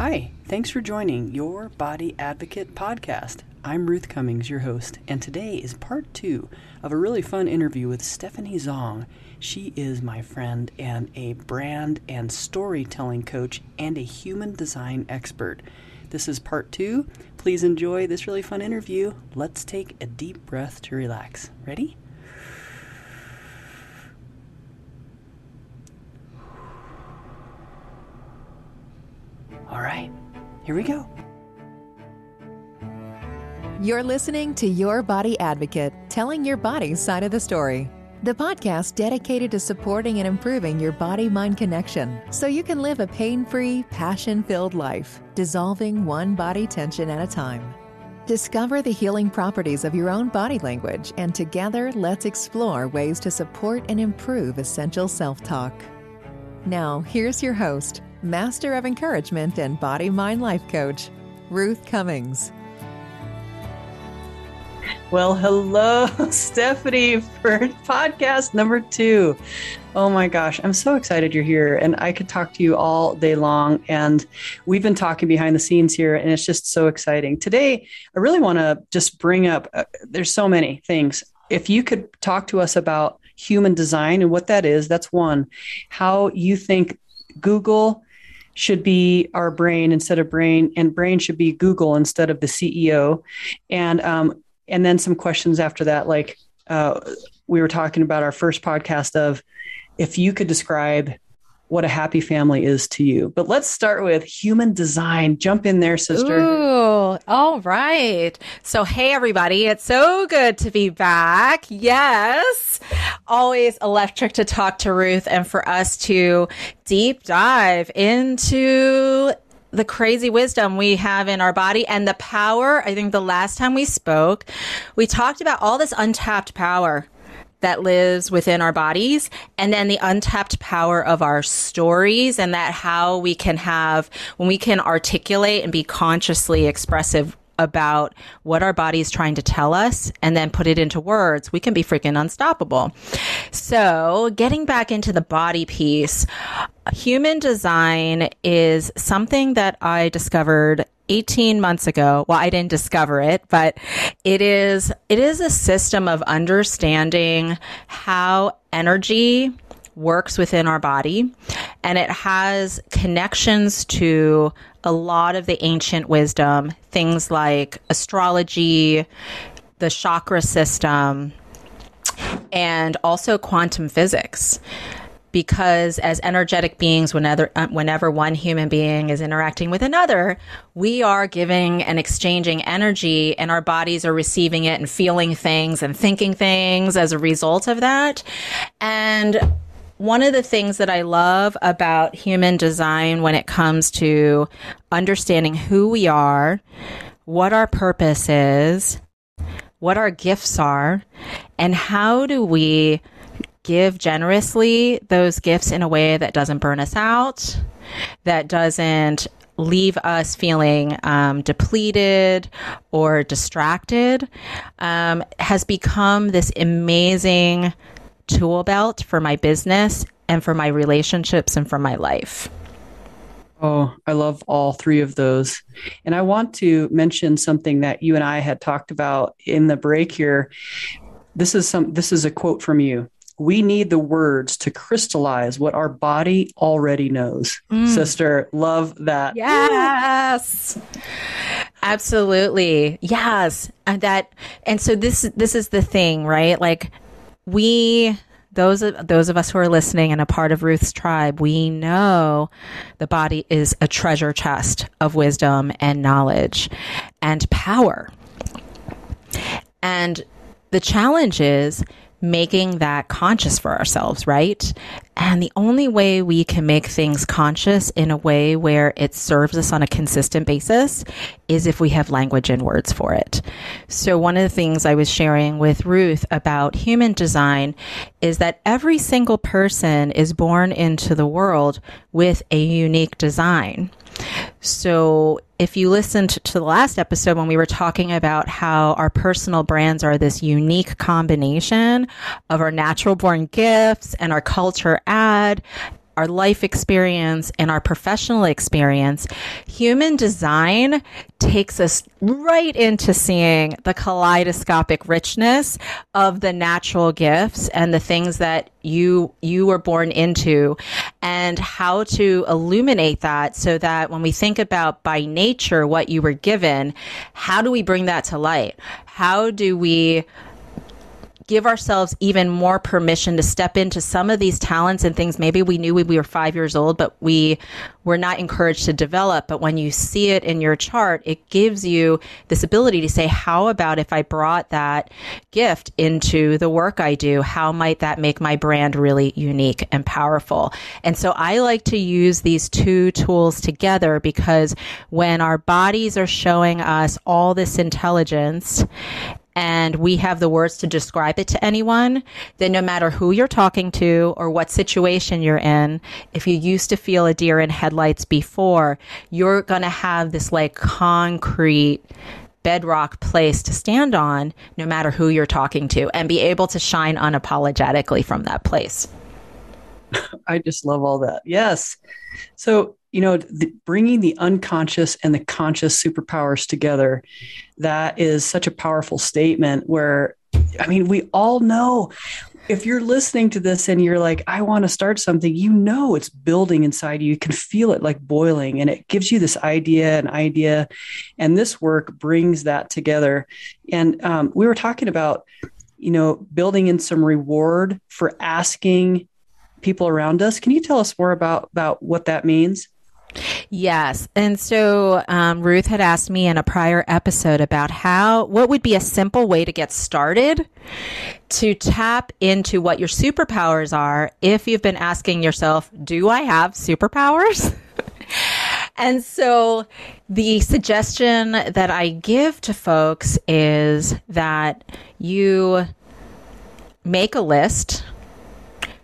Hi, thanks for joining Your Body Advocate podcast. I'm Ruth Cummings, your host, and today is part two of a really fun interview with Stephanie Zhong. She is my friend and a brand and storytelling coach and a human design expert. This is part two. Please enjoy this really fun interview. Let's take a deep breath to relax. Ready? All right, here we go. You're listening to Your Body Advocate, telling your body's side of the story. The podcast dedicated to supporting and improving your body mind connection so you can live a pain free, passion filled life, dissolving one body tension at a time. Discover the healing properties of your own body language, and together let's explore ways to support and improve essential self talk. Now, here's your host, Master of Encouragement and Body Mind Life Coach, Ruth Cummings. Well, hello, Stephanie, for podcast number two. Oh my gosh, I'm so excited you're here, and I could talk to you all day long. And we've been talking behind the scenes here, and it's just so exciting. Today, I really want to just bring up uh, there's so many things. If you could talk to us about human design and what that is, that's one. How you think Google should be our brain instead of brain, and brain should be Google instead of the CEO. And um, and then some questions after that, like uh, we were talking about our first podcast of if you could describe what a happy family is to you. But let's start with human design. Jump in there, sister. Ooh, all right. So, hey, everybody. It's so good to be back. Yes. Always electric to talk to Ruth and for us to deep dive into the crazy wisdom we have in our body and the power. I think the last time we spoke, we talked about all this untapped power that lives within our bodies and then the untapped power of our stories and that how we can have when we can articulate and be consciously expressive about what our body is trying to tell us and then put it into words, we can be freaking unstoppable. So, getting back into the body piece, human design is something that I discovered 18 months ago. Well, I didn't discover it, but it is it is a system of understanding how energy works within our body and it has connections to a lot of the ancient wisdom, things like astrology, the chakra system, and also quantum physics. Because as energetic beings, whenever, uh, whenever one human being is interacting with another, we are giving and exchanging energy, and our bodies are receiving it and feeling things and thinking things as a result of that. And one of the things that I love about human design when it comes to understanding who we are, what our purpose is, what our gifts are, and how do we give generously those gifts in a way that doesn't burn us out, that doesn't leave us feeling um, depleted or distracted, um, has become this amazing tool belt for my business and for my relationships and for my life. Oh, I love all three of those. And I want to mention something that you and I had talked about in the break here. This is some this is a quote from you. We need the words to crystallize what our body already knows. Mm. Sister, love that. Yes. Absolutely. Yes. And that and so this this is the thing, right? Like we those those of us who are listening and a part of Ruth's tribe, we know the body is a treasure chest of wisdom and knowledge and power. And the challenge is making that conscious for ourselves, right? And the only way we can make things conscious in a way where it serves us on a consistent basis is if we have language and words for it. So, one of the things I was sharing with Ruth about human design is that every single person is born into the world with a unique design. So, if you listened to the last episode when we were talking about how our personal brands are this unique combination of our natural born gifts and our culture add, our life experience, and our professional experience, human design takes us right into seeing the kaleidoscopic richness of the natural gifts and the things that you you were born into and how to illuminate that so that when we think about by nature what you were given how do we bring that to light? How do we give ourselves even more permission to step into some of these talents and things maybe we knew when we were five years old, but we were not encouraged to develop. But when you see it in your chart, it gives you this ability to say, how about if I brought that gift into the work I do? How might that make my brand really unique and powerful? And so I like to use these two tools together because when our bodies are showing us all this intelligence and we have the words to describe it to anyone, then no matter who you're talking to or what situation you're in, if you used to feel a deer in headlights before, you're going to have this like concrete bedrock place to stand on no matter who you're talking to and be able to shine unapologetically from that place. I just love all that. Yes. So, you know, the, bringing the unconscious and the conscious superpowers together, that is such a powerful statement where, I mean, we all know if you're listening to this and you're like, I want to start something, you know, it's building inside you. You can feel it like boiling and it gives you this idea and idea. And this work brings that together. And um, we were talking about, you know, building in some reward for asking people around us. Can you tell us more about about what that means? Yes. And so um, Ruth had asked me in a prior episode about how, what would be a simple way to get started to tap into what your superpowers are if you've been asking yourself, do I have superpowers? and so the suggestion that I give to folks is that you make a list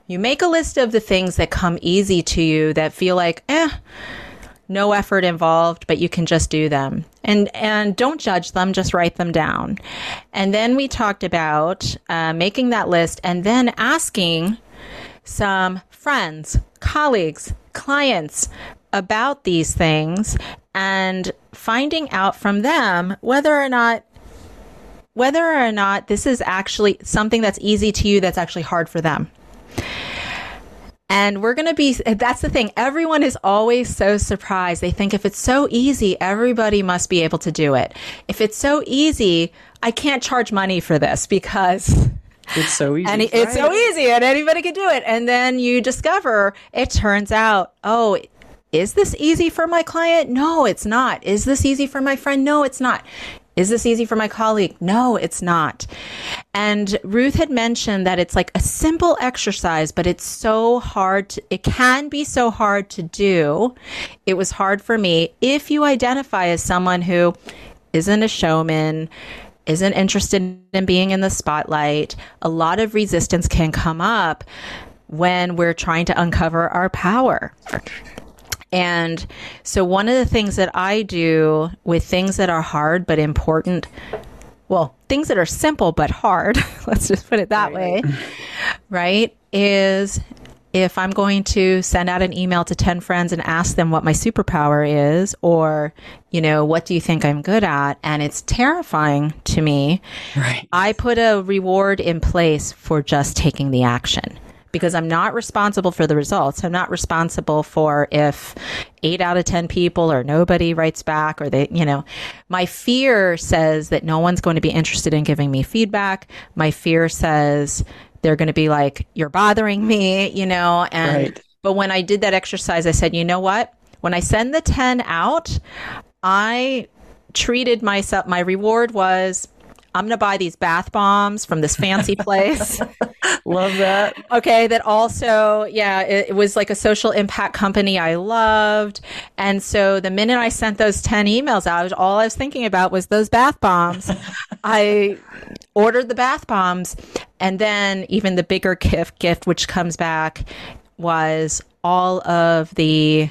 you make a list of the things that come easy to you that feel like, eh, no effort involved, but you can just do them. And and don't judge them, just write them down. And then we talked about uh, making that list and then asking some friends, colleagues, clients about these things and finding out from them whether or not whether or not this is actually something that's easy to you that's actually hard for them. And we're going to be, that's the thing. Everyone is always so surprised. They think if it's so easy, everybody must be able to do it. If it's so easy, I can't charge money for this because it's so easy. And it's right? so easy and anybody can do it. And then you discover it turns out, oh, is this easy for my client? No, it's not. Is this easy for my friend? No, it's not. Is this easy for my colleague? No, it's not. And Ruth had mentioned that it's like a simple exercise, but it's so hard. To, it can be so hard to do. It was hard for me. If you identify as someone who isn't a showman, isn't interested in being in the spotlight, a lot of resistance can come up when we're trying to uncover our power. And so, one of the things that I do with things that are hard but important, well, things that are simple but hard, let's just put it that right. way, right, is if I'm going to send out an email to 10 friends and ask them what my superpower is, or, you know, what do you think I'm good at? And it's terrifying to me. Right. I put a reward in place for just taking the action because I'm not responsible for the results. I'm not responsible for if eight out of 10 people or nobody writes back or they, you know, my fear says that no one's going to be interested in giving me feedback. My fear says they're going to be like, you're bothering me, you know, and, right. but when I did that exercise, I said, you know what? When I send the 10 out, I treated myself, my reward was I'm going to buy these bath bombs from this fancy place. Love that. Okay. That also, yeah, it, it, was like a social impact company I loved. And so the minute I sent those 10 emails out, all I was thinking about was those bath bombs. I ordered the bath bombs. And then even the bigger gift, gift, which comes back, was all of the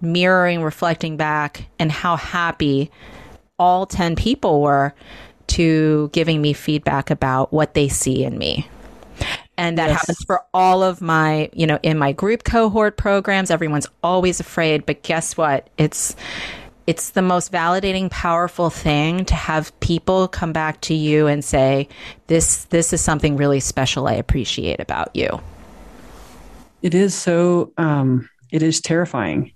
mirroring, reflecting back, and how happy all 10 people were to giving me feedback about what they see in me. And that Yes. happens for all of my, you know, in my group cohort programs, everyone's always afraid, but guess what? It's it's the most validating powerful thing to have people come back to you and say this this is something really special I appreciate about you. It is so. Um, it is terrifying.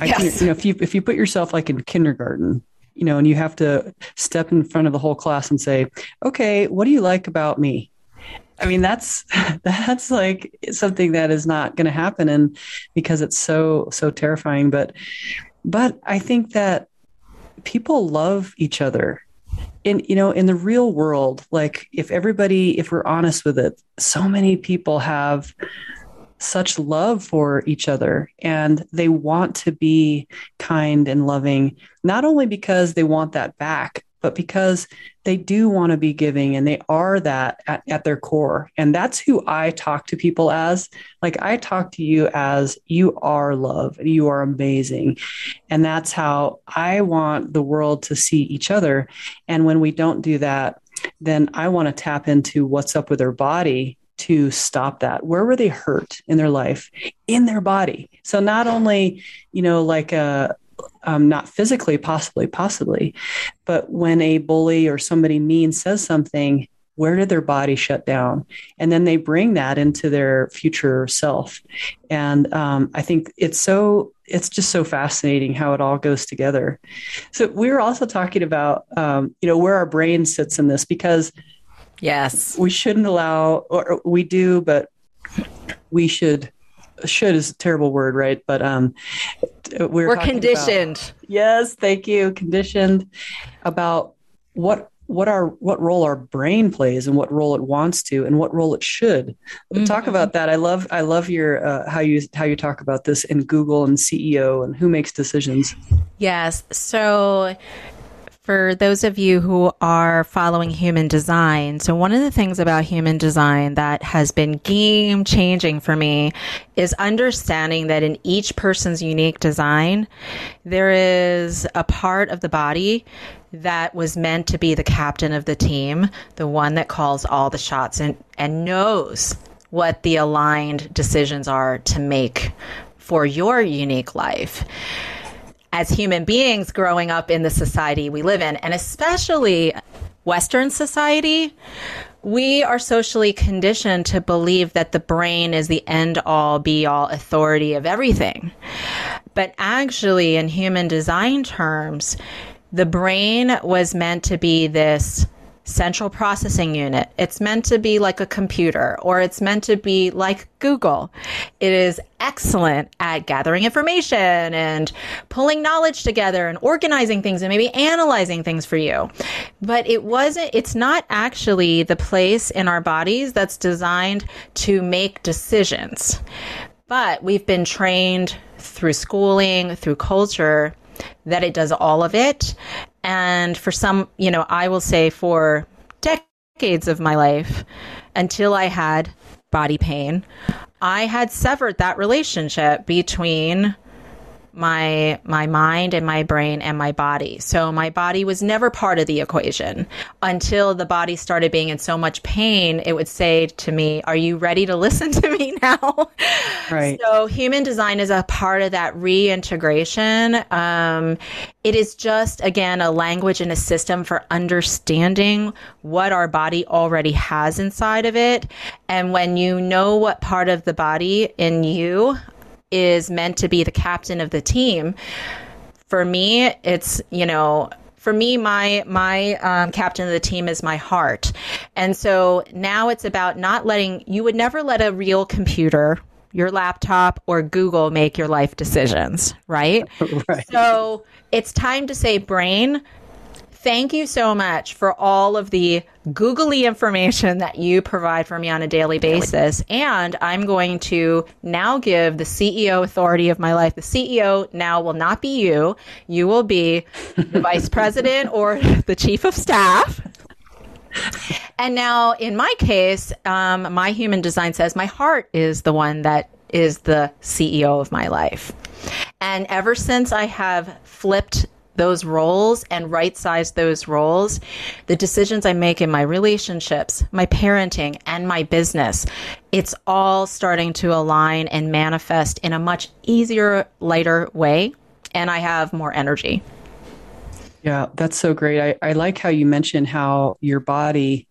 I can, Yes. you know, if you if you put yourself like in kindergarten, you know, and you have to step in front of the whole class and say, "Okay, what do you like about me?" I mean, that's that's like something that is not going to happen, and because it's so so terrifying. But but I think that people love each other in you know in the real world like if everybody if we're honest with it so many people have such love for each other and they want to be kind and loving not only because they want that back but because they do want to be giving and they are that at, at their core. And that's who i talk to people as. Like i talk to you as you are love. You are amazing. And that's how i want the world to see each other. And when we don't do that then i want to tap into what's up with their body to stop that? Where were they hurt in their life in their body? So not only you know like a um, not physically possibly possibly but when a bully or somebody mean says something where did their body shut down? And then they bring that into their future self. And um, i think it's so it's just so fascinating how it all goes together. So we were also talking about um, you know where our brain sits in this because Yes. we shouldn't allow or we do but we should should is a terrible word right but um we're, We're talking about- conditioned. yes thank you conditioned about what what our what role our brain plays and what role it wants to and what role it should talk Mhm. about that i love i love your uh, how you how you talk about this in google and ceo and who makes decisions Yes. So, for those of you who are following human design, so one of the things about human design that has been game changing for me is understanding that in each person's unique design, there is a part of the body that was meant to be the captain of the team, the one that calls all the shots and, and knows what the aligned decisions are to make for your unique life as human beings growing up in the society we live in, and especially Western society, we are socially conditioned to believe that the brain is the end all be all authority of everything. But actually, in human design terms, the brain was meant to be this central processing unit. It's meant to be like a computer or it's meant to be like Google. It is excellent at gathering information and pulling knowledge together and organizing things and maybe analyzing things for you. But it wasn't, it's not actually the place in our bodies that's designed to make decisions. But we've been trained through schooling, through culture, that it does all of it. And for some, you know, I will say for decades of my life, until I had body pain, I had severed that relationship between my my mind and my brain and my body. So my body was never part of the equation until the body started being in so much pain. It would say to me, "Are you ready to listen to me now?" right So human design is a part of that reintegration. Um, it is just again a language and a system for understanding what our body already has inside of it, and when you know what part of the body in you is meant to be the captain of the team. For me, it's you know for me my my um, captain of the team is my heart and so now it's about not letting you would never let a real computer your laptop or google make your life decisions right right so it's time to say brain thank you so much for all of the googly information that you provide for me on a daily basis. And i'm going to now give the ceo authority of my life. The ceo now will not be you. You will be the vice president or the chief of staff. And now, in my case, um, my human design says my heart is the one that is the CEO of my life. And ever since I have flipped those roles and right size those roles, the decisions I make in my relationships, my parenting, and my business, it's all starting to align and manifest in a much easier, lighter way. And I have more energy. Yeah, that's so great. I, I like how you mentioned how your body,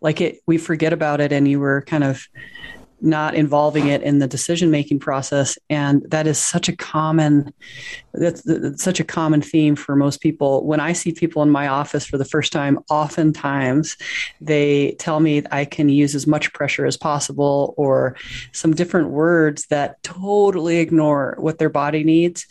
like it, we forget about it, and you were kind of not involving it in the decision making process and that is such a common that's, that's, such a common theme for most people. When i see people in my office for the first time oftentimes they tell me i can use as much pressure as possible or some different words that totally ignore what their body needs.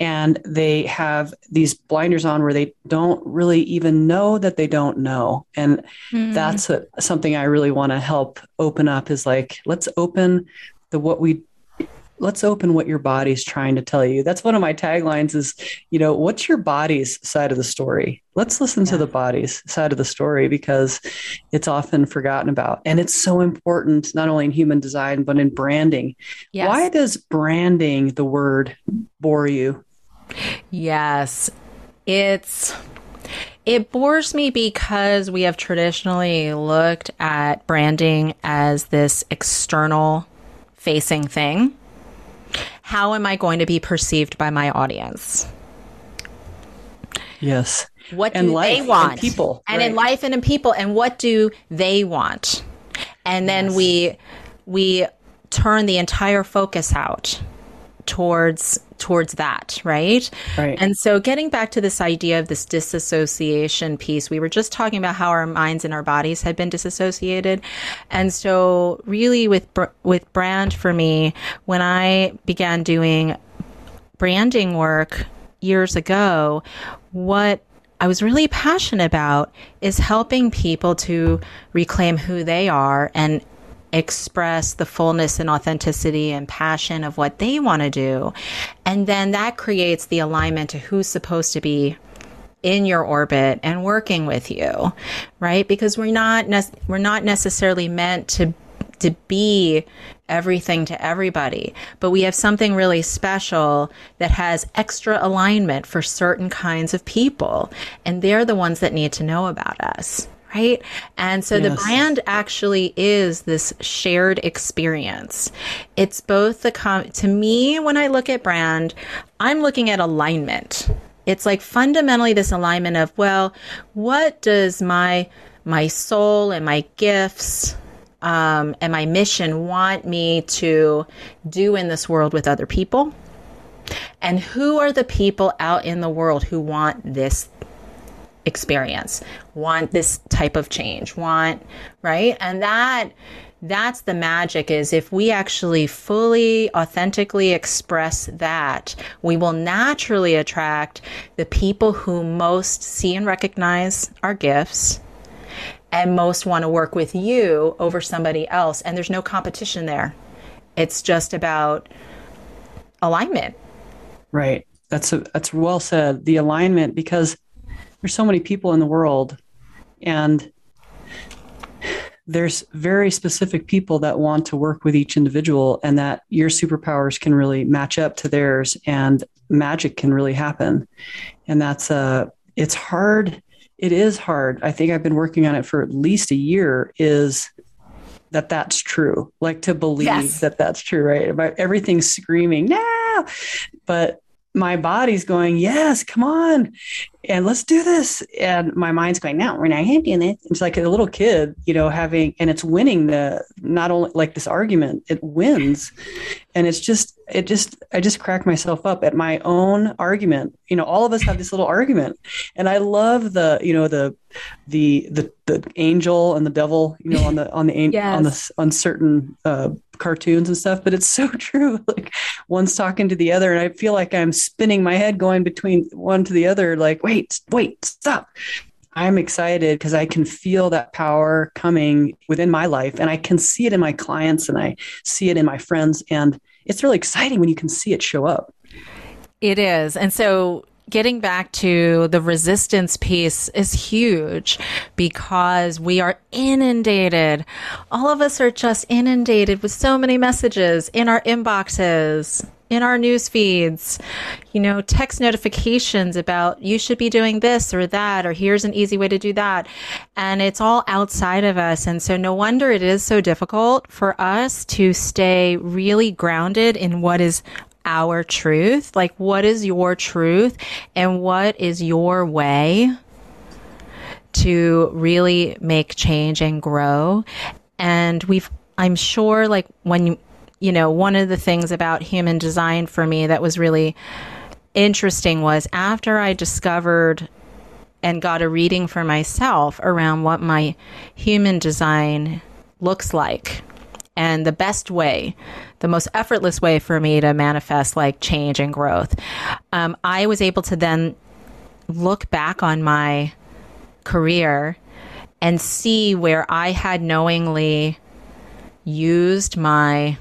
And they have these blinders on where they don't really even know that they don't know. And mm. that's a, something i really want to help open up is like let's open the what we let's open what your body's trying to tell you that's one of my taglines is you know what's your body's side of the story let's listen yeah. to the body's side of the story because it's often forgotten about and it's so important not only in human design but in branding yes. why does branding the word bore you Yes. It's it bores me because we have traditionally looked at branding as this external facing thing. How am I going to be perceived by my audience? Yes. What do they want? And people. And right. in life and in people. And what do they want? And then yes. we we turn the entire focus out towards towards that, right? Right. And so getting back to this idea of this disassociation piece, we were just talking about how our minds and our bodies had been disassociated. And so really with with brand for me, when I began doing branding work years ago, what I was really passionate about is helping people to reclaim who they are and express the fullness and authenticity and passion of what they want to do. And then that creates the alignment to who's supposed to be in your orbit and working with you, right? Because we're not ne- we're not necessarily meant to to be everything to everybody, but we have something really special that has extra alignment for certain kinds of people, and they're the ones that need to know about us right? And so yes. the brand actually is this shared experience. It's both the com- to me when I look at brand, I'm looking at alignment. It's like fundamentally this alignment of well, what does my my soul and my gifts um, and my mission want me to do in this world with other people? And who are the people out in the world who want this experience, want this type of change, want, right? And that that's the magic is if we actually fully authentically express that we will naturally attract the people who most see and recognize our gifts and most want to work with you over somebody else. And there's no competition there. It's just about alignment. Right. That's a, that's well said. The alignment because there's so many people in the world and there's very specific people that want to work with each individual and that your superpowers can really match up to theirs and magic can really happen. And that's uh it's hard. It is hard. I think i've been working on it for at least a year is that that's true. Like to believe yes. that that's true right? About everything's screaming no! But my body's going, yes, come on, and let's do this. And my mind's going, no, we're not to do. It's like a little kid, you know, having, and it's winning the, not only like this argument, it wins. And it's just, it just, I just crack myself up at my own argument. You know, all of us have this little argument. And I love the, you know, the, the, the, the angel and the devil, you know, on the, on the, yes. on the, on certain, uh, cartoons and stuff, but it's so true. Like one's talking to the other, and I feel like I'm spinning my head going between one to the other, like, wait, wait, stop. I'm excited because I can feel that power coming within my life and I can see it in my clients and I see it in my friends. And it's really exciting when you can see it show up. It is. And so getting back to the resistance piece is huge because we are inundated. All of us are just inundated with so many messages in our inboxes in our news feeds, you know, text notifications about you should be doing this or that, or here's an easy way to do that. And it's all outside of us. And so no wonder it is so difficult for us to stay really grounded in what is our truth. Like, what is your truth and what is your way to really make change and grow? And we've, I'm sure, like, when you, you know, one of the things about human design for me that was really interesting was after I discovered and got a reading for myself around what my human design looks like and the best way, the most effortless way for me to manifest like change and growth. Um, I was able to then look back on my career and see where I had knowingly used my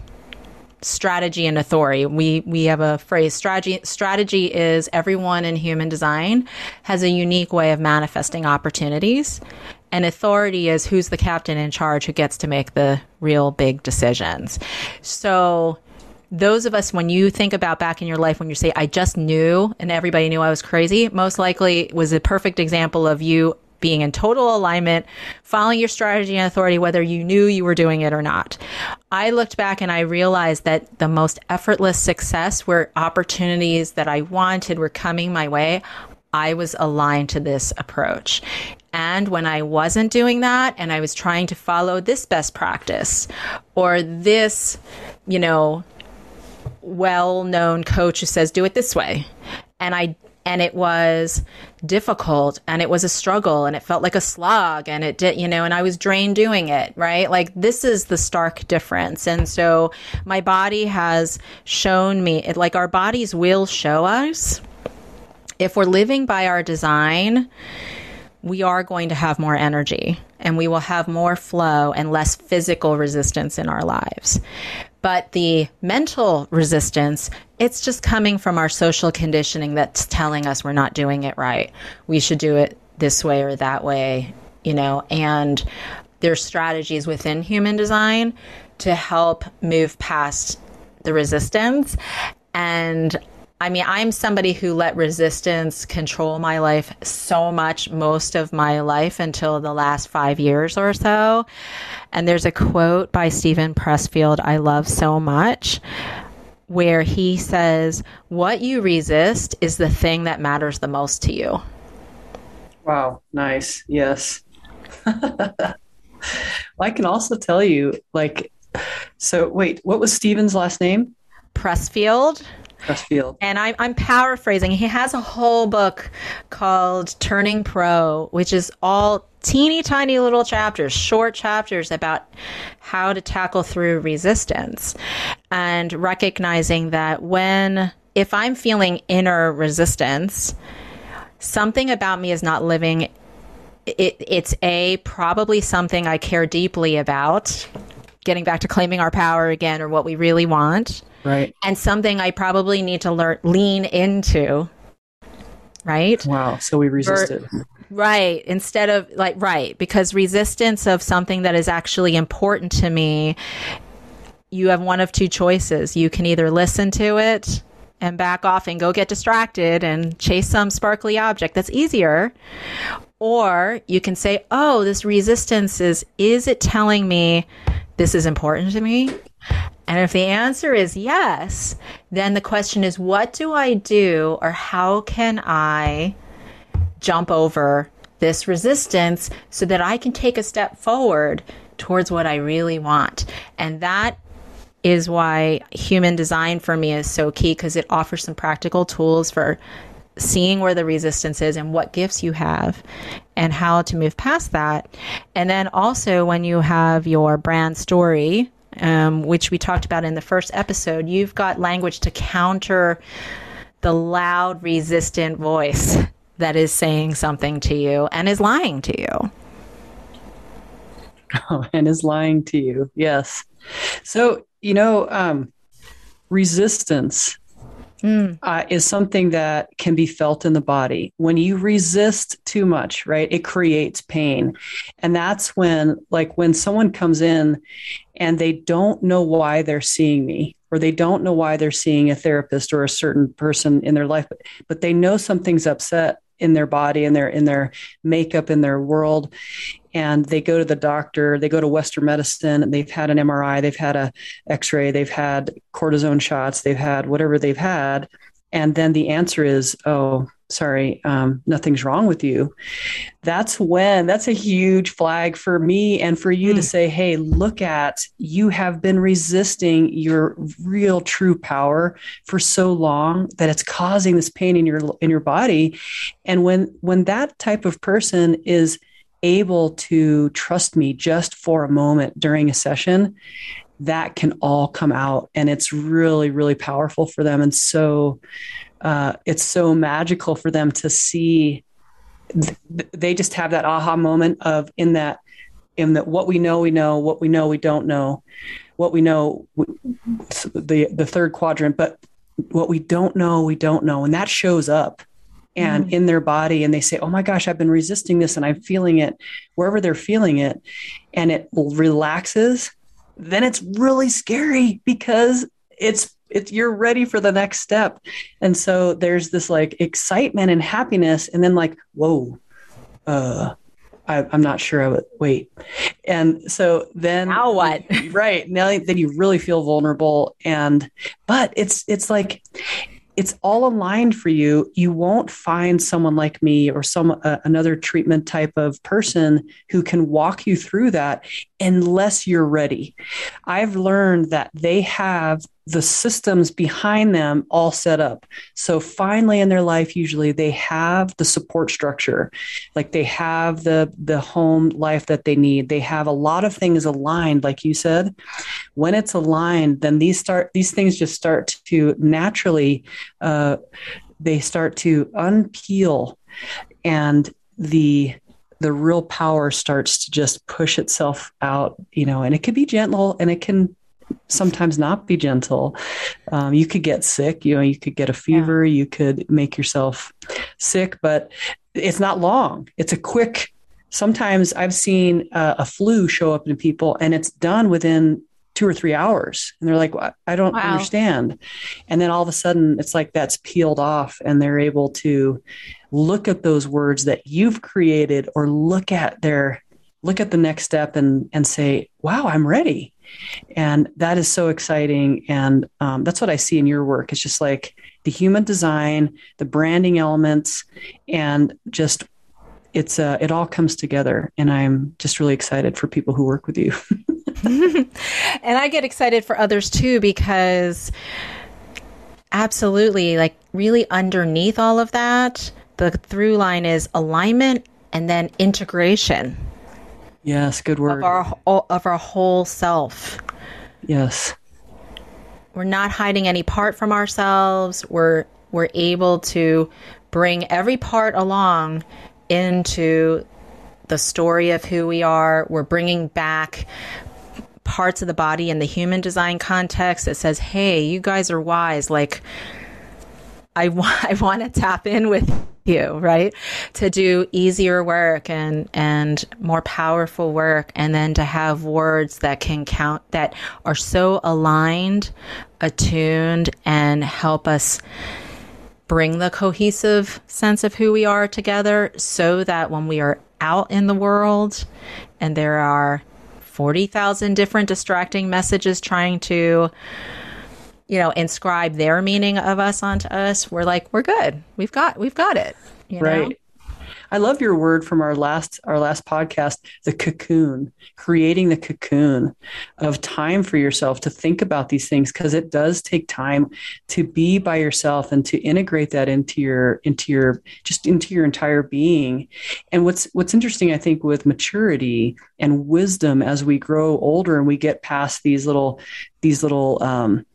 strategy and authority. We we have a phrase strategy strategy is everyone in human design has a unique way of manifesting opportunities. And authority is who's the captain in charge who gets to make the real big decisions. So those of us, when you think about back in your life, when you say, I just knew and everybody knew I was crazy, most likely was a perfect example of you being in total alignment, following your strategy and authority, whether you knew you were doing it or not. I looked back and I realized that the most effortless success where opportunities that I wanted were coming my way. I was aligned to this approach. And when I wasn't doing that and I was trying to follow this best practice or this, you know, well known coach who says, do it this way. And I and it was difficult and it was a struggle and it felt like a slog and it did you know and I was drained doing it right? Like this is the stark difference. And so my body has shown me it, like our bodies will show us if we're living by our design we are going to have more energy and we will have more flow and less physical resistance in our lives but the mental resistance, it's just coming from our social conditioning that's telling us we're not doing it right. We should do it this way or that way, you know, and there's strategies within human design to help move past the resistance. And I mean, I'm somebody who let resistance control my life so much most of my life until the last five years or so. And there's a quote by Steven Pressfield I love so much where he says, What you resist is the thing that matters the most to you. Wow, nice. Yes. well, I can also tell you, like, so wait, what was Steven's last name? Pressfield. And I, I'm paraphrasing. He has a whole book called Turning Pro, which is all teeny tiny little chapters, short chapters about how to tackle through resistance and recognizing that when, if I'm feeling inner resistance, something about me is not living. It, it's a probably something I care deeply about. Getting back to claiming our power again, or what we really want, right? And something I probably need to learn lean into, right? Wow. So we resisted. Ver- Right. Instead of like, right. Because resistance of something that is actually important to me, you have one of two choices. You can either listen to it and back off and go get distracted and chase some sparkly object. That's easier. Or you can say, oh, this resistance is, is it telling me this is important to me? And if the answer is yes, then the question is, what do I do or how can I jump over this resistance so that I can take a step forward towards what I really want. And that is why human design for me is so key because it offers some practical tools for seeing where the resistance is and what gifts you have and how to move past that. And then also, when you have your brand story, um, which we talked about in the first episode, you've got language to counter the loud, resistant voice that is saying something to you and is lying to you. Oh, and is lying to you. Yes. So, you know, um, resistance mm. uh, is something that can be felt in the body. When you resist too much, right, it creates pain. And that's when, like, when someone comes in and they don't know why they're seeing me, or they don't know why they're seeing a therapist or a certain person in their life, but, but they know something's upset in their body in their in their makeup in their world and they go to the doctor they go to western medicine they've had an mri they've had a x-ray they've had cortisone shots they've had whatever they've had and then the answer is oh sorry um, nothing's wrong with you that's when that's a huge flag for me and for you mm. to hmm. say hey look at you have been resisting your real true power for so long that it's causing this pain in your in your body and when when that type of person is able to trust me just for a moment during a session that can all come out. And it's really really powerful for them and so uh, it's so magical for them to see th- they just have that aha moment of in that in that what we know we know what we know we don't know what we know the the third quadrant but what we don't know we don't know. And that shows up and mm. in their body and they say oh my gosh i've been resisting this and i'm feeling it wherever they're feeling it and it relaxes then it's really scary because it's it's you're ready for the next step and so there's this like excitement and happiness and then like whoa uh I, am not sure I would wait. And so then now what? right. Now then you really feel vulnerable. And but it's it's like it's all aligned for you. You won't find someone like me or some uh, another treatment type of person who can walk you through that unless you're ready. I've learned that they have the systems behind them all set up. So finally in their life, usually they have the support structure, like they have the the home life that they need. They have a lot of things aligned, like you said. When it's aligned, then these start these things just start to naturally uh, they start to unpeel, and the the real power starts to just push itself out, you know, and it can be gentle and it can sometimes not be gentle. Um, you could get sick, you know, you could get a fever, yeah. you could make yourself sick, but it's not long. It's a quick. Sometimes I've seen uh, a flu show up in people, and it's done within two or three hours, and they're like, "I don't wow. understand." And then all of a sudden, it's like that's peeled off, and they're able to look at those words that you've created, or look at their look at the next step and and say, "Wow, I'm ready." And that is so exciting. And um, that's what I see in your work. It's just like the human design, the branding elements, and just it's uh, it all comes together. And I'm just really excited for people who work with you. and I get excited for others too because absolutely, like really underneath all of that, the through line is alignment and then integration Yes, good word. Of our of our whole self. Yes. We're not hiding any part from ourselves. We're we're able to bring every part along into the story of who we are. We're bringing back parts of the body in the human design context that says, "Hey, you guys are wise." Like I, I want to tap in with you, right? To do easier work and and more powerful work and then to have words that can count that are so aligned, attuned and help us bring the cohesive sense of who we are together so that when we are out in the world and there are 40,000 different distracting messages trying to you know, inscribe their meaning of us onto us, we're like, we're good. We've got, we've got it. right. Know? I love your word from our last our last podcast, the cocoon, creating the cocoon of time for yourself to think about these things because it does take time to be by yourself and to integrate that into your into your just into your entire being. And what's what's interesting I think with maturity and wisdom as we grow older and we get past these little these little um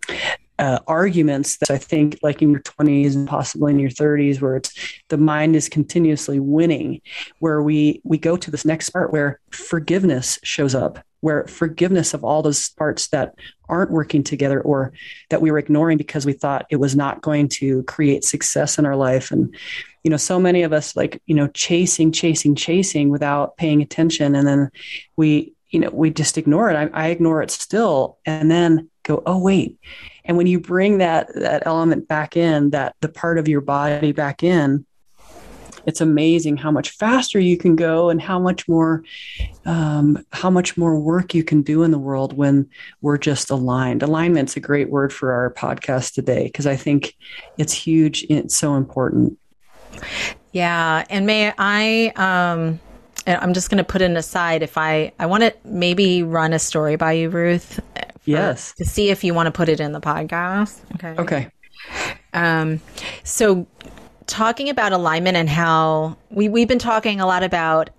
uh, arguments that I think, like in your 20s and possibly in your 30s, where it's the mind is continuously winning, where we we go to this next part where forgiveness shows up, where forgiveness of all those parts that aren't working together or that we were ignoring because we thought it was not going to create success in our life. And you know so many of us like you know chasing chasing chasing without paying attention. And then we you know we just ignore it. I, I ignore it still and then go oh wait. And when you bring that that element back in that the part of your body back in it's amazing how much faster you can go and how much more um, how much more work you can do in the world when we're just aligned. Alignment's a great word for our podcast today because i think it's huge it's so important. Yeah and may i um I'm just going to put an aside if I I want to maybe run a story by you, Ruth. For, yes. To see if you want to put it in the podcast. Okay. Okay. Um, so talking about alignment and how we we've been talking a lot about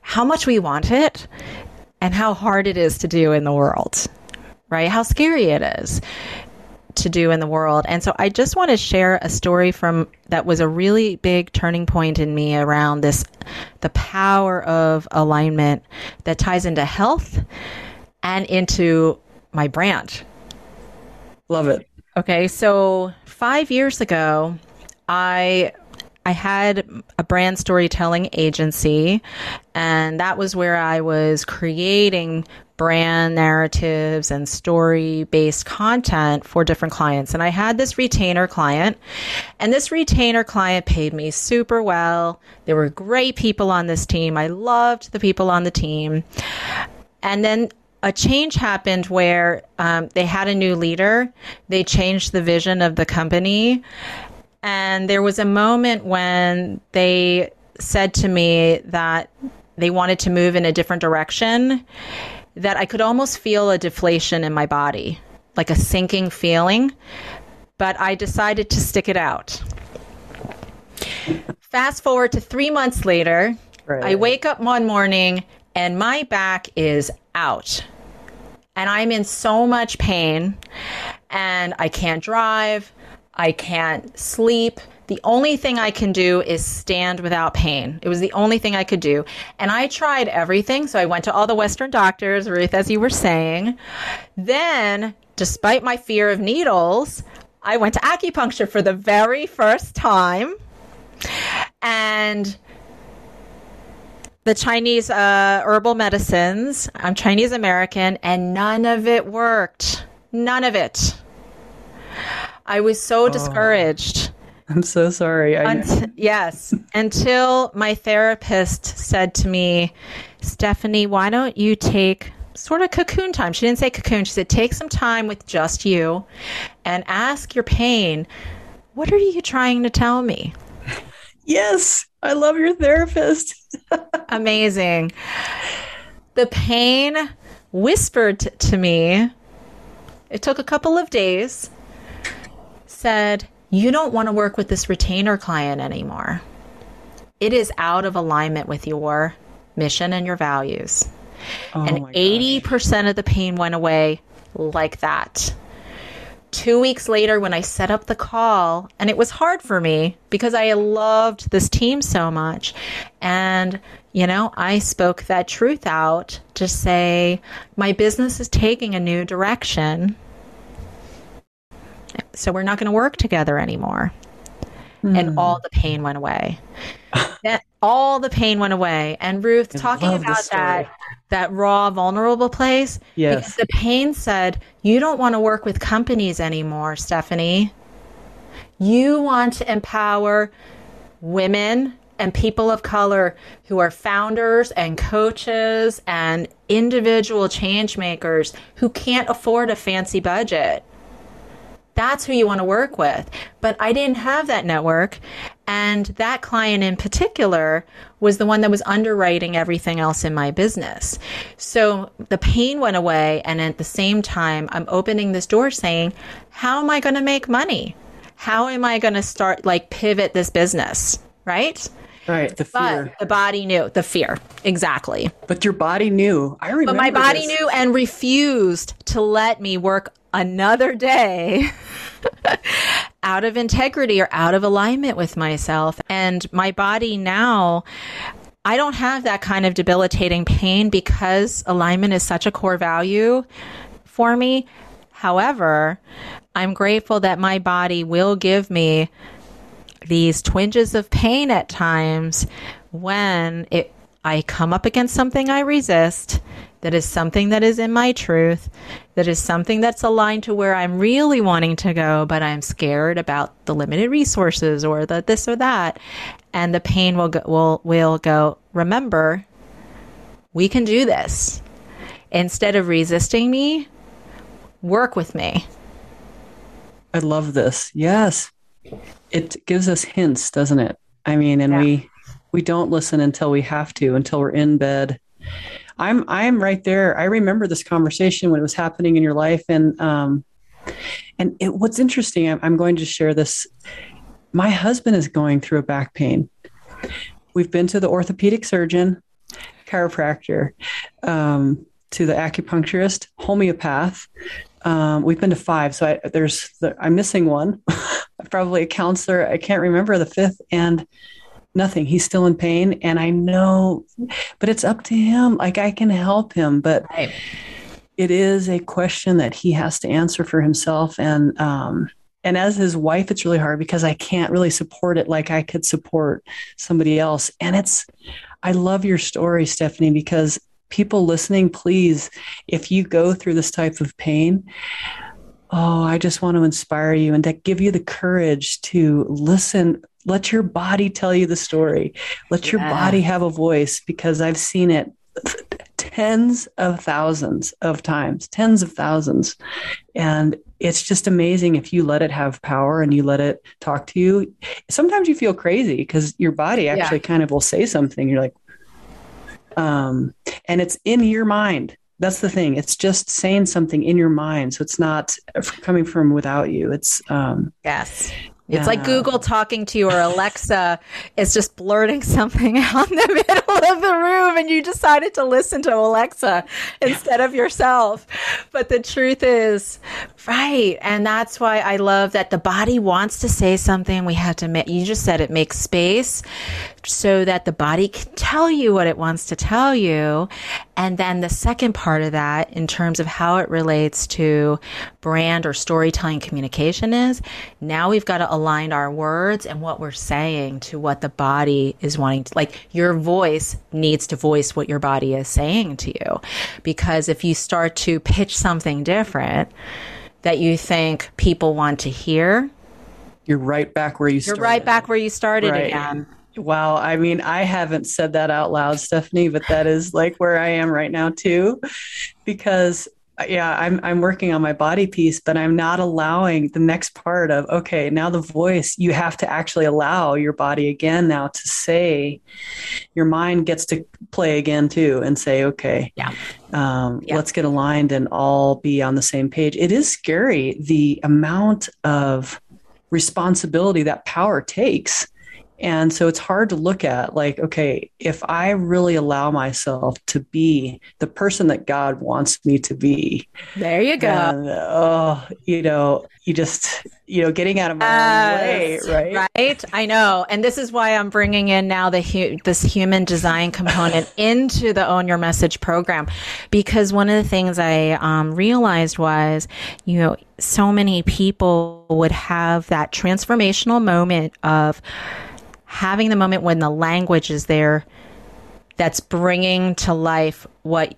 how much we want it and how hard it is to do in the world, right? How scary it is to do in the world. And so I just want to share a story from that was a really big turning point in me around this the power of alignment that ties into health and into my brand. Love it. Okay, so 5 years ago, I I had a brand storytelling agency, and that was where I was creating brand narratives and story based content for different clients. And I had this retainer client, and this retainer client paid me super well. There were great people on this team. I loved the people on the team. And then a change happened where um, they had a new leader, they changed the vision of the company. And there was a moment when they said to me that they wanted to move in a different direction that I could almost feel a deflation in my body, like a sinking feeling. But I decided to stick it out. Fast forward to three months later, right. I wake up one morning and my back is out. And I'm in so much pain and I can't drive. I can't sleep. The only thing I can do is stand without pain. It was the only thing I could do. And I tried everything. So I went to all the Western doctors, Ruth, as you were saying. Then, despite my fear of needles, I went to acupuncture for the very first time. And the Chinese uh, herbal medicines, I'm Chinese American, and none of it worked. None of it. I was so oh. discouraged. I'm so sorry. I... Unt- yes. Until my therapist said to me, Stephanie, why don't you take sort of cocoon time? She didn't say cocoon. She said, take some time with just you and ask your pain, what are you trying to tell me? Yes. I love your therapist. Amazing. The pain whispered to me, it took a couple of days, said, you don't want to work with this retainer client anymore. It is out of alignment with your mission and your values. Oh and 80% of the pain went away like that. Two weeks later, when I set up the call, and it was hard for me because I loved this team so much. And, you know, I spoke that truth out to say, my business is taking a new direction so we're not going to work together anymore. Mm. And hmm. all the pain went away. all the pain went away. And Ruth, I talking about that that raw, vulnerable place. Yes. Because the pain said, you don't want to work with companies anymore, Stephanie. You want to empower women and people of color who are founders and coaches and individual change makers who can't afford a fancy budget that's who you want to work with. But I didn't have that network. And that client in particular was the one that was underwriting everything else in my business. So the pain went away. And at the same time, I'm opening this door saying, how am I going to make money? How am I going to start like pivot this business? Right? Right, the fear. But the body knew the fear exactly. But your body knew. I remember. But my body this. knew and refused to let me work another day out of integrity or out of alignment with myself. And my body now, I don't have that kind of debilitating pain because alignment is such a core value for me. However, I'm grateful that my body will give me these twinges of pain at times when it I come up against something I resist that is something that is in my truth, that is something that's aligned to where I'm really wanting to go, but I'm scared about the limited resources or the this or that. And the pain will go, will, will go, remember, we can do this. Instead of resisting me, work with me. I love this. Yes. It gives us hints, doesn't it? I mean, and yeah. we we don't listen until we have to, until we're in bed I'm I'm right there. I remember this conversation when it was happening in your life, and um, and it, what's interesting, I'm, I'm going to share this. My husband is going through a back pain. We've been to the orthopedic surgeon, chiropractor, um, to the acupuncturist, homeopath. Um, we've been to five, so I, there's the, I'm missing one. Probably a counselor. I can't remember the fifth, and nothing. He's still in pain. And I know, but it's up to him. Like I can help him, but right. it is a question that he has to answer for himself. And, um, and as his wife, it's really hard because I can't really support it like I could support somebody else. And it's, I love your story, Stephanie, because people listening, please, if you go through this type of pain, Oh, I just want to inspire you and to give you the courage to listen let your body tell you the story. Let your body have a voice because I've seen it tens of thousands of times, tens of thousands. And it's just amazing if you let it have power and you let it talk to you. Sometimes you feel crazy because your body actually yeah. kind of will say something. You're like, um, and it's in your mind. That's the thing. It's just saying something in your mind. So it's not coming from without you. It's, um, yes. It's like Google talking to you or Alexa is just blurting something out in the middle of the room and you decided to listen to Alexa instead of yourself. But the truth is, right. And that's why I love that the body wants to say something. We have to, make. you just said it makes space so that the body can tell you what it wants to tell you. And then the second part of that, in terms of how it relates to brand or storytelling communication, is now we've got to align our words and what we're saying to what the body is wanting to, like, your voice needs to voice what your body is saying to you. Because if you start to pitch something different that you think people want to hear, you're right back where you started. You're right back where you started right. again. Wow. I mean, I haven't said that out loud, Stephanie, but that is like where I am right now too, because yeah, I'm I'm working on my body piece, but I'm not allowing the next part of okay, now the voice, you have to actually allow your body again now to say your mind gets to play again too and say, okay, yeah. Um, yeah. let's get aligned and all be on the same page. It is scary the amount of responsibility that power takes and so it's hard to look at like, okay, if I really allow myself to be the person that God wants me to be. There you go. And, oh, you know, you just, you know, getting out of my uh, way, right? Right. I know. And this is why I'm bringing in now the hu- this human design component into the Own Your Message program. Because one of the things I um, realized was, you know, so many people would have that transformational moment of, having the moment when the language is there that's bringing to life what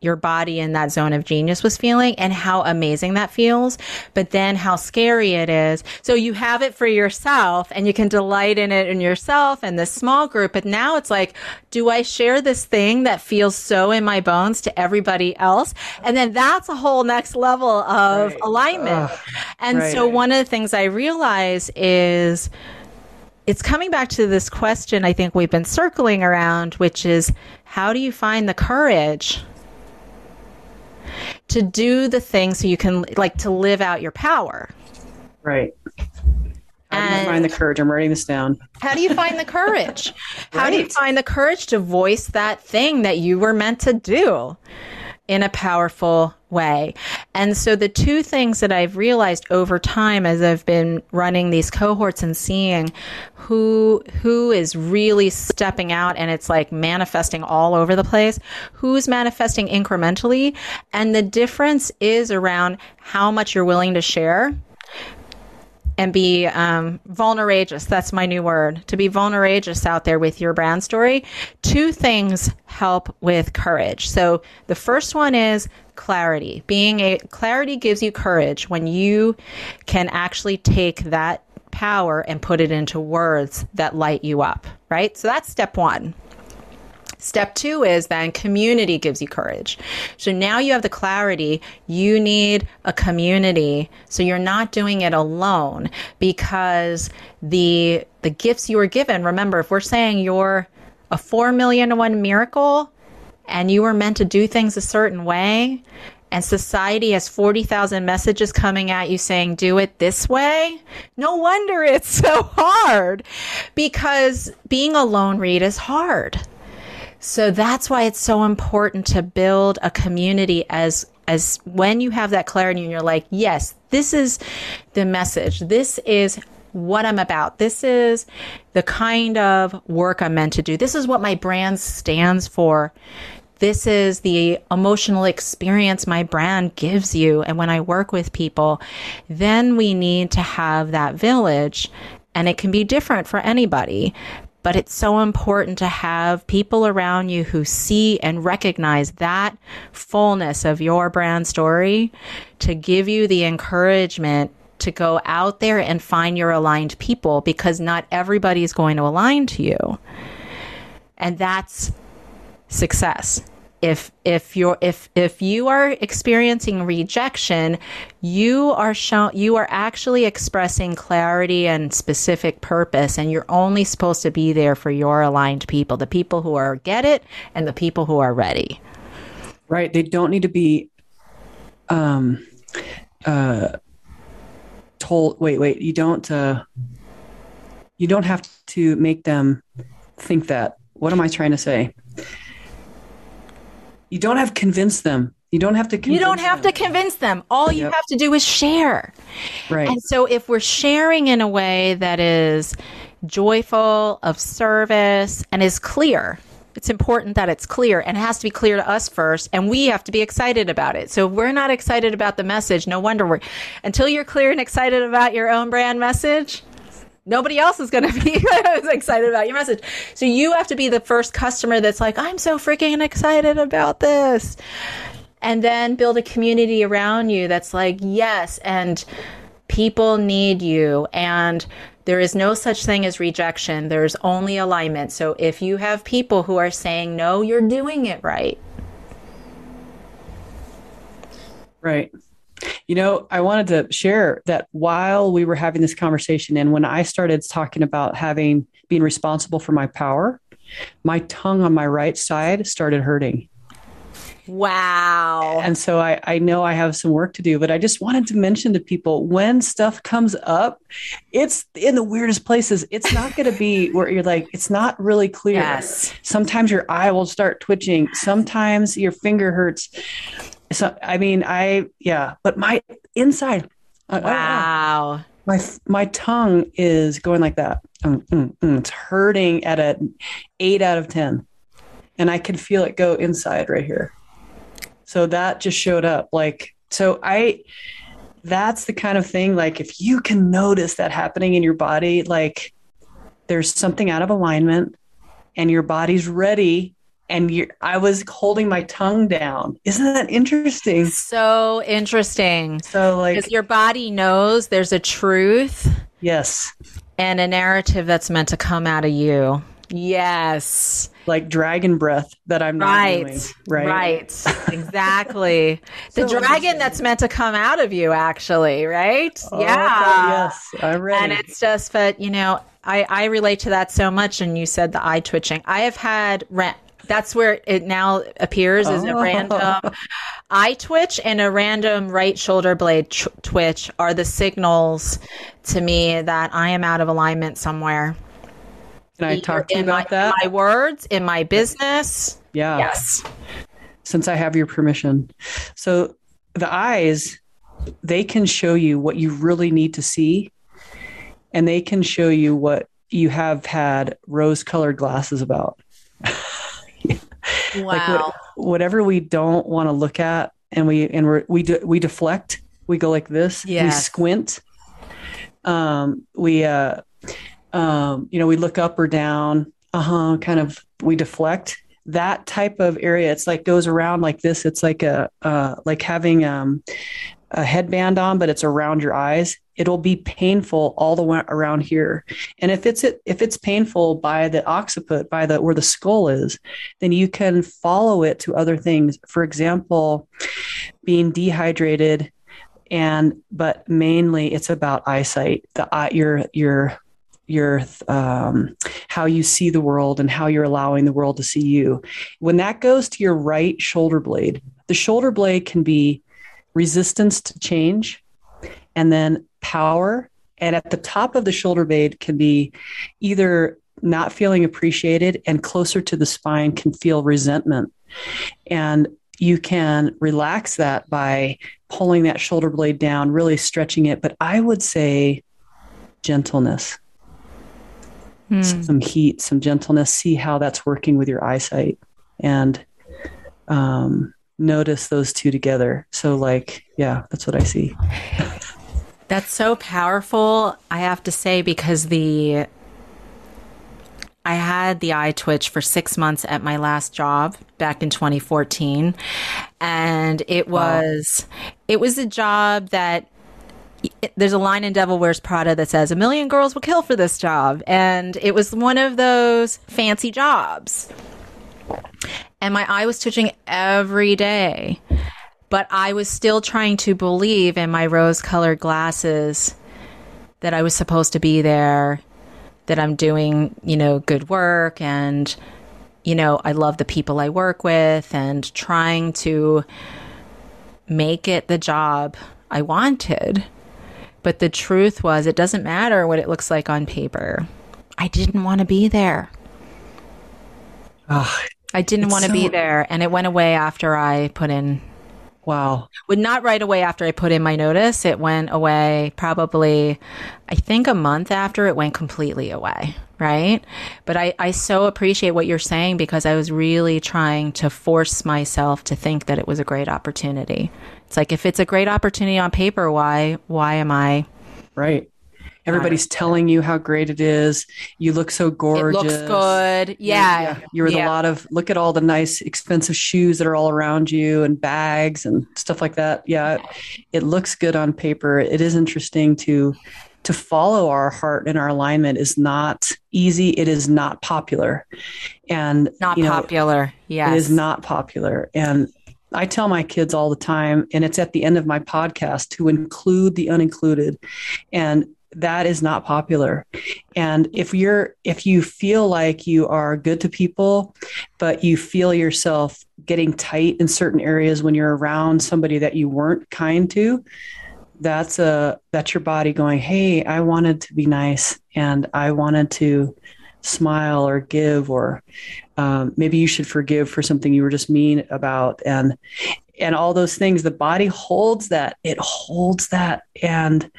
your body in that zone of genius was feeling and how amazing that feels, but then how scary it is. So you have it for yourself and you can delight in it in yourself and this small group. But now it's like, do I share this thing that feels so in my bones to everybody else? And then that's a whole next level of right. alignment. and right. so one of the things I realize is, it's coming back to this question I think we've been circling around, which is how do you find the courage to do the thing so you can, like, to live out your power? Right. How do you find the courage? I'm writing this down. How do you find the courage? How do you find the courage to voice that thing that you were meant to do? In a powerful way. And so the two things that I've realized over time as I've been running these cohorts and seeing who who is really stepping out and it's like manifesting all over the place, who's manifesting incrementally, and the difference is around how much you're willing to share and be um, vulnerageous. That's my new word. To be vulnerageous out there with your brand story. Two things help with courage. So the first one is clarity. Being a clarity gives you courage when you can actually take that power and put it into words that light you up, right? So that's step one. Step two is then community gives you courage. So now you have the clarity. You need a community. So you're not doing it alone because the, the gifts you were given, remember, if we're saying you're a four million to one miracle and you were meant to do things a certain way, and society has 40,000 messages coming at you saying, do it this way. No wonder it's so hard because being alone read is hard. So that's why it's so important to build a community as as when you have that clarity and you're like, yes, this is the message. This is what I'm about. This is the kind of work I'm meant to do. This is what my brand stands for. This is the emotional experience my brand gives you. And when I work with people, then we need to have that village and it can be different for anybody. But it's so important to have people around you who see and recognize that fullness of your brand story to give you the encouragement to go out there and find your aligned people because not everybody is going to align to you. And that's success if if you're if if you are experiencing rejection you are shown you are actually expressing clarity and specific purpose and you're only supposed to be there for your aligned people the people who are get it and the people who are ready. Right. They don't need to be um uh told wait wait you don't uh you don't have to make them think that. What am i trying to say you don't have to convince them. You don't have to You don't have them. to convince them. All you have to do is share. Right. And so if we're sharing in a way that is joyful, of service, and is clear, it's important that it's clear and it has to be clear to us first and we have to be excited about it. So if we're not excited about the message, no wonder we're until you're clear and excited about your own brand message, Nobody else is going to be excited about your message. So you have to be the first customer that's like, I'm so freaking excited about this. And then build a community around you that's like, yes. And people need you. And there is no such thing as rejection. There's only alignment. So if you have people who are saying, no, you're doing it right. Right. You know, I wanted to share that while we were having this conversation, and when I started talking about having being responsible for my power, my tongue on my right side started hurting. Wow. And so I, I know I have some work to do, but I just wanted to mention to people when stuff comes up, it's in the weirdest places. It's not going to be where you're like, it's not really clear. Yes. Sometimes your eye will start twitching. Sometimes your finger hurts. So I mean, I yeah, but my inside, wow, my my tongue is going like that. Mm, mm, mm. It's hurting at a eight out of ten, and I can feel it go inside right here. So that just showed up. Like so, I that's the kind of thing. Like if you can notice that happening in your body, like there's something out of alignment, and your body's ready and you I was holding my tongue down. Isn't that interesting? So interesting. So like because your body knows there's a truth. Yes. And a narrative that's meant to come out of you. Yes. Like dragon breath that I'm not right. doing. Right. Right. Exactly. the So dragon that's meant to come out of you, actually, right? Oh, yeah. Yes. I'm ready. And it's just, but you know, I, I relate to that so much. And you said the eye twitching. I have had rent that's where it now appears as a Oh. random eye twitch and a random right shoulder blade tw- twitch are the signals to me that I am out of alignment somewhere. Can I talk to you about my, that? My words in my business. yeah. Yes. since I have your permission. So the eyes, they can show you what you really need to see, and they can show you what you have had rose colored glasses about. Wow. like what, whatever we don't want to look at and we and we're, we de- we deflect we go like this we squint um we uh um you know we look up or down uh-huh kind of we deflect. That type of area it's like goes around like this. It's like a uh like having um a headband on but it's around your eyes it'll be painful all the way around here. And if it's if it's painful by the occiput by the where the skull is then you can follow it to other things. For example being dehydrated and but mainly it's about eyesight. The eye your your your um, how you see the world and how you're allowing the world to see you. When that goes to your right shoulder blade the shoulder blade can be resistance to change and then power and at the top of the shoulder blade can be either not feeling appreciated and closer to the spine can feel resentment. And you can relax that by pulling that shoulder blade down really stretching it but i would say gentleness. Hmm. some heat some gentleness see how that's working with your eyesight. And um, notice those two together. So like yeah that's what i see That's so powerful, I have to say, because the I had the eye twitch for six months at my last job back in 2014, and it was it was a job that there's a line in Devil Wears Prada that says a million girls will kill for this job, and it was one of those fancy jobs. And my eye was twitching every day but I was still trying to believe in my rose colored glasses that I was supposed to be there, that I'm doing, you know, good work and, you know, I love the people I work with and trying to make it the job I wanted. But the truth was, it doesn't matter what it looks like on paper. I didn't want to be there. oh, I didn't want to be there. And it went away after I put in wow would not right away after I put in my notice. It went away probably, I think, a month after it went completely away. Right. But I, I so appreciate what you're saying because I was really trying to force myself to think that it was a great opportunity. It's like, if it's a great opportunity on paper, why, why am I? right everybody's telling you how great it is you look so gorgeous It looks good. You're- Yeah. You're with Yeah. a lot of look at all the nice expensive shoes that are all around you and bags and stuff like that. Yeah. It, it looks good on paper. It is interesting to to follow our heart and our alignment is not easy. It is not popular. And Not you know, popular. Yes. it is not popular. And I tell my kids all the time, and it's at the end of my podcast to include the unincluded. And that is not popular. And if you're if you feel like you are good to people, but you feel yourself getting tight in certain areas when you're around somebody that you weren't kind to, that's a that's your body going, "Hey, I wanted to be nice and I wanted to smile or give or um, maybe you should forgive for something you were just mean about and and all those things the body holds that it holds that and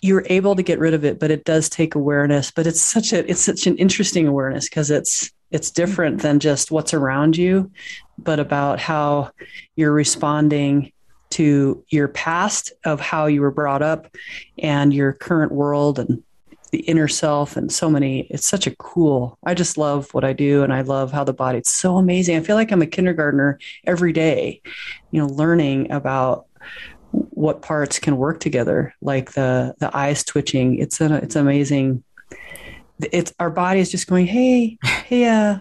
you're able to get rid of it but it does take awareness but it's such a it's such an interesting awareness because it's it's different mm-hmm. than just what's around you but about how you're responding to your past of how you were brought up and your current world and the inner self and so many it's such a cool i just love what i do and i love how the body it's so amazing. I feel like i'm a kindergartner every day you know learning about what parts can work together like the the eyes twitching it's an it's amazing it's our body is just going hey hey uh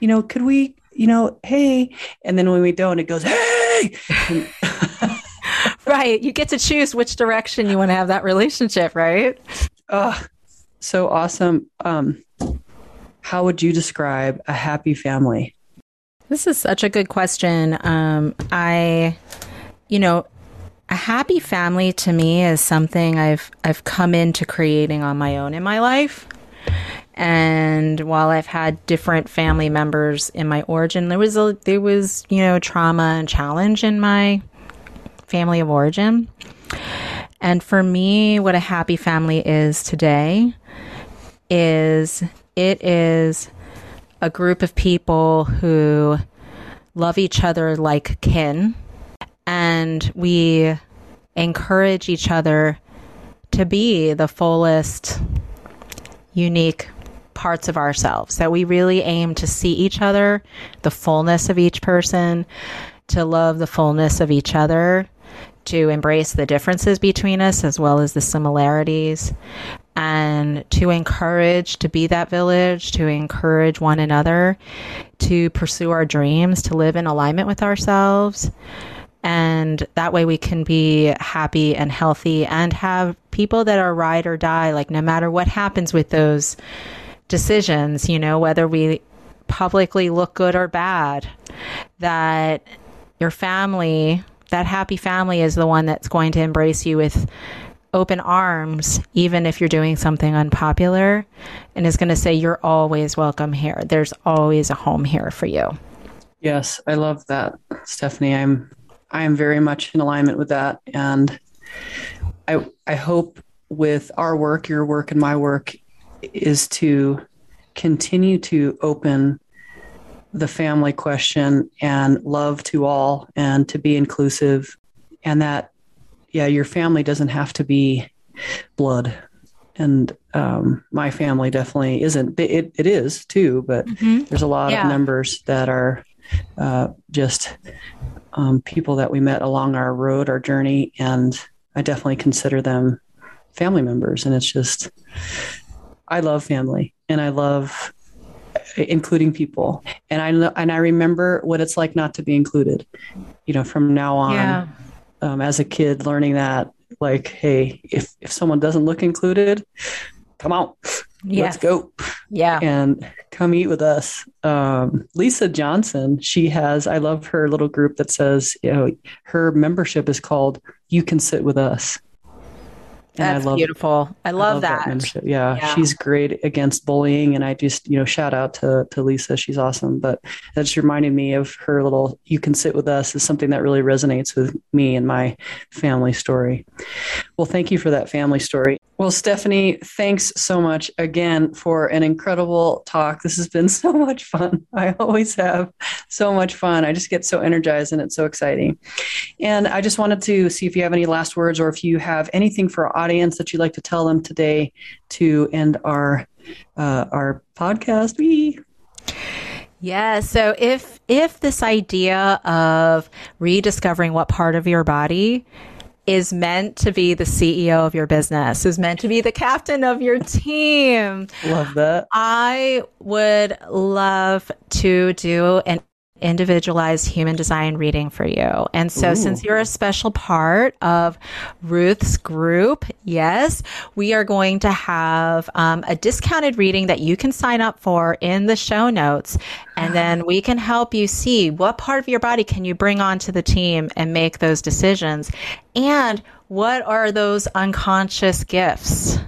you know could we you know hey and then when we don't it goes hey And- right. You get to choose which direction you want to have that relationship, right? Oh, so awesome. Um, how would you describe a happy family? This is such a good question. Um, I, you know, a happy family to me is something I've I've come into creating on my own in my life, And while I've had different family members in my origin, there was a there was, you know, trauma and challenge in my family of origin. And for me, what a happy family is today is it is a group of people who love each other like kin and we encourage each other to be the fullest unique parts of ourselves that we really aim to see each other the fullness of each person to love the fullness of each other to embrace the differences between us as well as the similarities and to encourage to be that village, to encourage one another to pursue our dreams, to live in alignment with ourselves. And that way we can be happy and healthy and have people that are ride or die, like no matter what happens with those decisions, you know, whether we publicly look good or bad, that your family that happy family is the one that's going to embrace you with open arms, even if you're doing something unpopular, and is going to say, You're always welcome here. There's always a home here for you. Yes, I love that, Stephanie. I'm I am very much in alignment with that. And I I hope with our work, your work and my work is to continue to open the family question and love to all and to be inclusive and that yeah your family doesn't have to be blood and um, my family definitely isn't it, it is too but mm-hmm. there's a lot yeah. of members that are uh, just um, people that we met along our road our journey and i definitely consider them family members and it's just i love family and i love including people. And I and I remember what it's like not to be included. You know, from now on, yeah. um, as a kid, learning that like, hey, if if someone doesn't look included, come out. Yes. Let's go. Yeah. And come eat with us. Um, Lisa Johnson, she has, I love her little group that says, you know, her membership is called You Can Sit With Us. That's I love, beautiful. I love, I love that. that yeah, yeah, she's great against bullying, and I just you know shout out to to Lisa. She's awesome. But that just reminded me of her little "You can sit with us" is something that really resonates with me and my family story. Well, thank you for that family story. Well, Stephanie, thanks so much again for an incredible talk. This has been so much fun. I always have so much fun. I just get so energized and it's so exciting. And I just wanted to see if you have any last words or if you have anything for our audience that you'd like to tell them today to end our uh, our podcast. Wee. Yeah. So if if this idea of rediscovering what part of your body is meant to be the CEO of your business, is meant to be the captain of your team. Love that. I would love to do an individualized human design reading for you. And so, Ooh. since you're a special part of Ruth's group, yes, we are going to have um, a discounted reading that you can sign up for in the show notes. And then we can help you see what part of your body can you bring onto the team and make those decisions. And what are those unconscious gifts?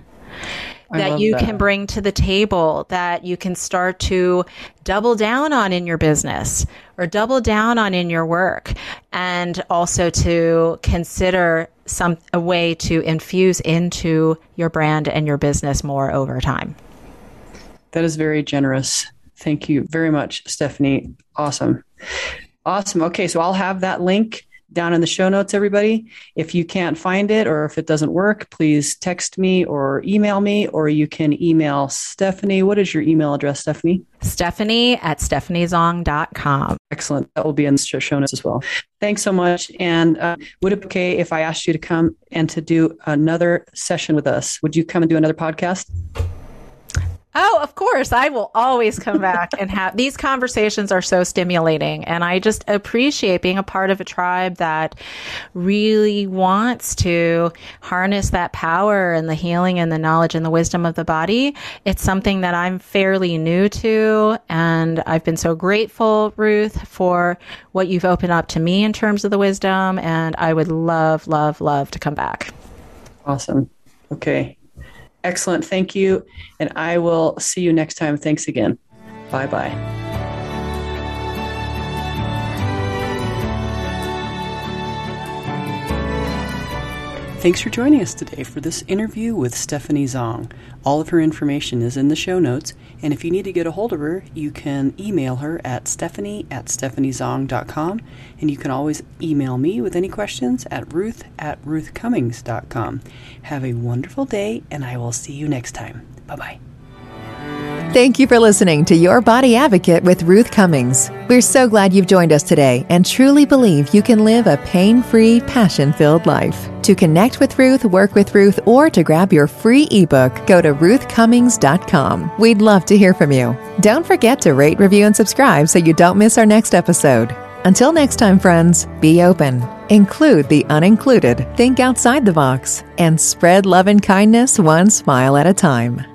That you that. can bring to the table that you can start to double down on in your business or double down on in your work and also to consider some a way to infuse into your brand and your business more over time. That is very generous. Thank you very much, Stephanie. Awesome. Awesome. Okay, so I'll have that link down in the show notes, everybody. If you can't find it or if it doesn't work, please text me or email me, or you can email Stephanie. What is your email address, Stephanie? Stephanie at stephaniezhong.com. Excellent. That will be in the show notes as well. Thanks so much. And uh, would it be okay if I asked you to come and to do another session with us? Would you come and do another podcast? Oh, of course. I will always come back and have these conversations are so stimulating. And I just appreciate being a part of a tribe that really wants to harness that power and the healing and the knowledge and the wisdom of the body. It's something that I'm fairly new to. And I've been so grateful, Ruth, for what you've opened up to me in terms of the wisdom. And I would love, love, love to come back. Awesome. Okay. Excellent. Thank you. And I will see you next time. Thanks again. Bye bye. Thanks for joining us today for this interview with Stephanie Zhong. All of her information is in the show notes, and if you need to get a hold of her, you can email her at stephanie at stephaniezhong.com, and you can always email me with any questions at ruth at ruthcummings.com. Have a wonderful day, and I will see you next time. Bye bye. Thank you for listening to Your Body Advocate with Ruth Cummings. We're so glad you've joined us today and truly believe you can live a pain free, passion filled life. To connect with Ruth, work with Ruth, or to grab your free ebook, go to ruthcummings.com. We'd love to hear from you. Don't forget to rate, review, and subscribe so you don't miss our next episode. Until next time, friends, be open, include the unincluded, think outside the box, and spread love and kindness one smile at a time.